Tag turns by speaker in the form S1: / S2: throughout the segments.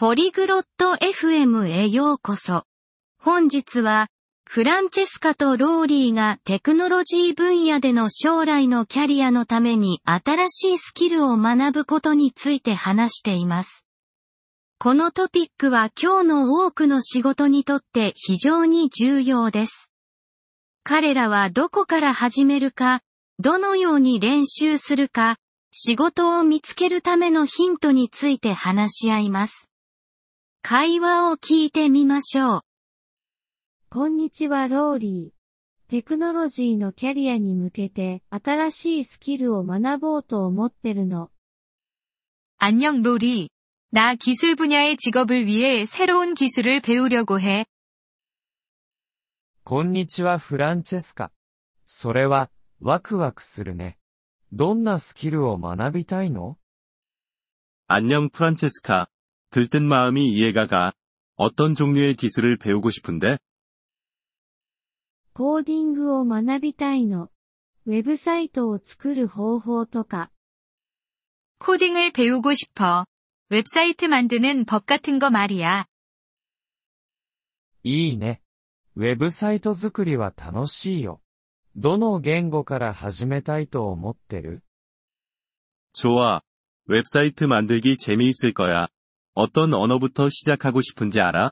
S1: ポリグロット FM へようこそ。本日は、フランチェスカとローリーがテクノロジー分野での将来のキャリアのために新しいスキルを学ぶことについて話しています。このトピックは今日の多くの仕事にとって非常に重要です。彼らはどこから始めるか、どのように練習するか、仕事を見つけるためのヒントについて話し合います。会話を聞いてみましょう。
S2: こんにちはローリー。テクノロジーのキャリアに向けて新しいスキルを学ぼうと思ってるの。
S3: 안녕로리나기술분야의직업을위해새로운기술을배우려고 해。
S4: こんにちはフランチェスカ。それは、ワクワクするね。どんなスキルを学びたいの
S5: 안녕프란체스카 들뜬 마음이 이해가 가. 어떤 종류의 기술을 배우고 싶은데?
S2: コーディングを学びたいの。ウェブサイトを作る方法とか。
S3: 코딩을 배우고 싶어. 웹사이트 만드는 법 같은 거 말이야.
S4: いいね。ウェブサイト作りは楽しいよ。どの言語から始めたいと思ってる
S5: 좋아. 웹사이트 만들기 재미있을 거야. 어떤 언어부터 시작하고 싶은지 알아?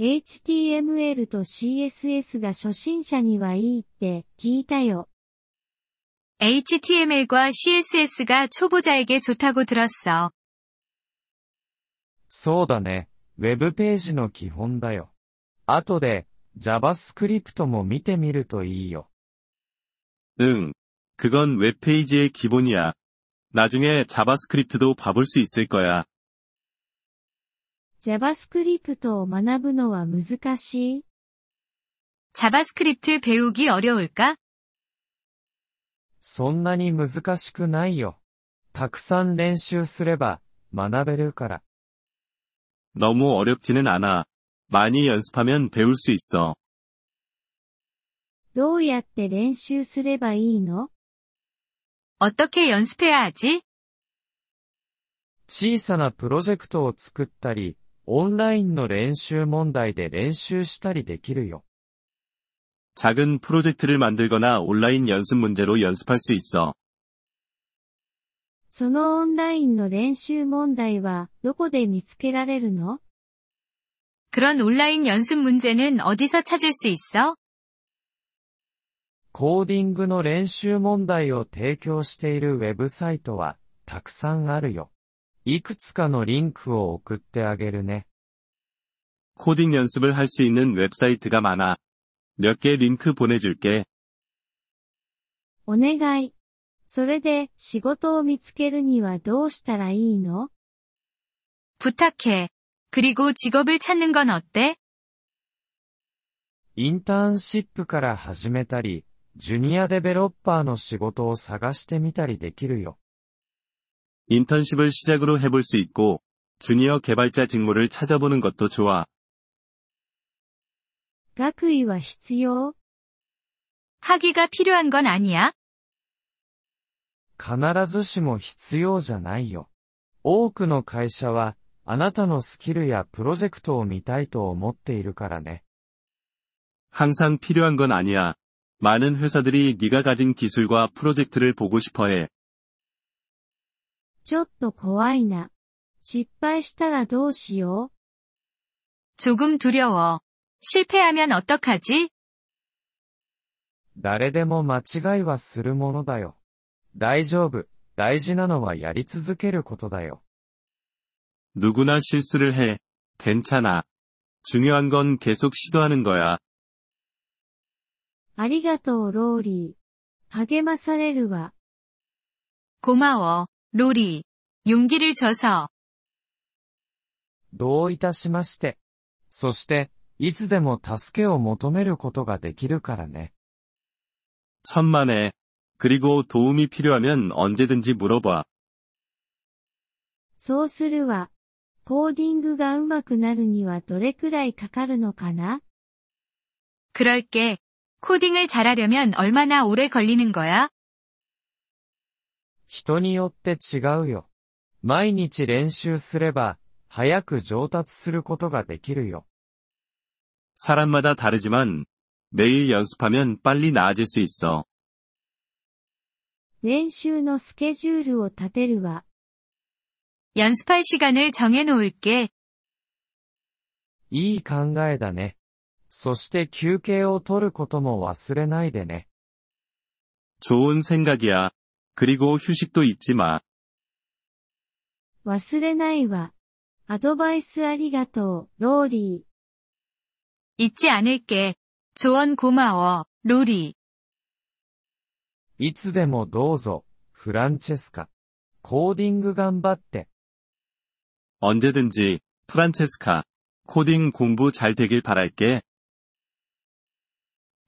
S2: HTML と CSS가 初心者にはいいって聞いたよ.
S3: HTML과 CSS가 초보자에게 좋다고 들었어.
S4: そうだね。ウェブページの基本だよ。後で JavaScriptも見てみるといいよ。
S5: 응. 그건 웹페이지의 기본이야. 나중에 자바스크립트도 봐볼 수 있을 거야.
S2: 자바스크립트を学ぶのは難しい?
S3: 자바스크립트 배우기 어려울까?
S4: そんなに難しくないよ。たくさん練習すれば学べるから。
S5: 너무 어렵지는 않아. 많이 연습하면 배울 수 있어.
S2: どうやって練習すればいいの
S3: 어떻게 연습해야 하지?
S4: 小さなプロジェクトを作ったり、オンラインの練習問題で練習したりできるよ。
S5: 작은 프로젝트를 만들거나 온라인 연습 문제로 연습할 수 있어.
S2: そのオンラインの練習問題はどこで見つけられるの
S3: 그런 온라인 연습 문제는 어디서 찾을 수 있어?
S4: コーディングの練習問題を提供しているウェブサイトはたくさんあるよ。いくつかのリンクを送ってあげるね。
S5: 코딩 연습을 할 수 있는 웹사이트가 많아. 몇 개 링크 보내줄게.
S2: お願い。それで仕事を見つけるにはどうしたらいいの
S3: 부탁해. 그리고 직업을 찾는 건 어때?
S4: インターンシップから始めたり、 ジュニアデベロッパーの仕事を探してみたりできるよ。
S5: 인턴십을 시작으로 해볼 수 있고, 주니어 개발자 직무를 찾아보는 것도 좋아.
S2: 学位は必要?
S3: 학위가 필요한 건 아니야?
S4: 必ずしも必要じゃないよ。多くの会社は、あなたのスキルやプロジェクトを見たいと思っているからね。
S5: 항상 필요한 건 아니야. 많은 회사들이 네가 가진 기술과 프로젝트를 보고 싶어 해.
S2: ちょっと怖いな。失敗したらどうしよう
S3: 조금 두려워. 실패하면 어떡하지?
S4: 誰でも間違いはするものだよ。大丈夫。大事なのはやり続けることだよ。
S5: 누구나 실수를 해. 괜찮아. 중요한 건 계속 시도하는 거야.
S2: ありがとうローリー。励まされるわ。
S3: 고마워, 로리. 용기를 줘서.
S4: どういたしまして。そして、いつでも助けを求めることができるからね。
S5: 천만에. 그리고 도움이 필요하면 언제든지 물어봐.
S2: そうするわ。コーディングが上手くなるにはどれくらいかかるのかな
S3: 그럴게. 코딩을 잘하려면 얼마나 오래 걸리는 거야?
S4: 人によって違うよ。 毎日練習すれば、早く上達することができるよ。
S5: 사람마다 다르지만 매일 연습하면 빨리 나아질 수 있어.
S2: 練習のスケジュールを立てるわ。
S3: 연습할 시간을 정해놓을게.
S4: いい考えだね。 そして休憩を取ることも忘れないでね。
S5: 좋은 생각이야. 그리고 휴식도 잊지 마.
S2: 忘れないわ. アドバイスありがとう、ローリー.
S3: 잊지 않을게. 조언 고마워, 로리.
S4: いつでもどうぞ、フランチェスカ。 コーディング頑張って.
S5: 언제든지, 프란체스카. 코딩 공부 잘 되길 바랄게.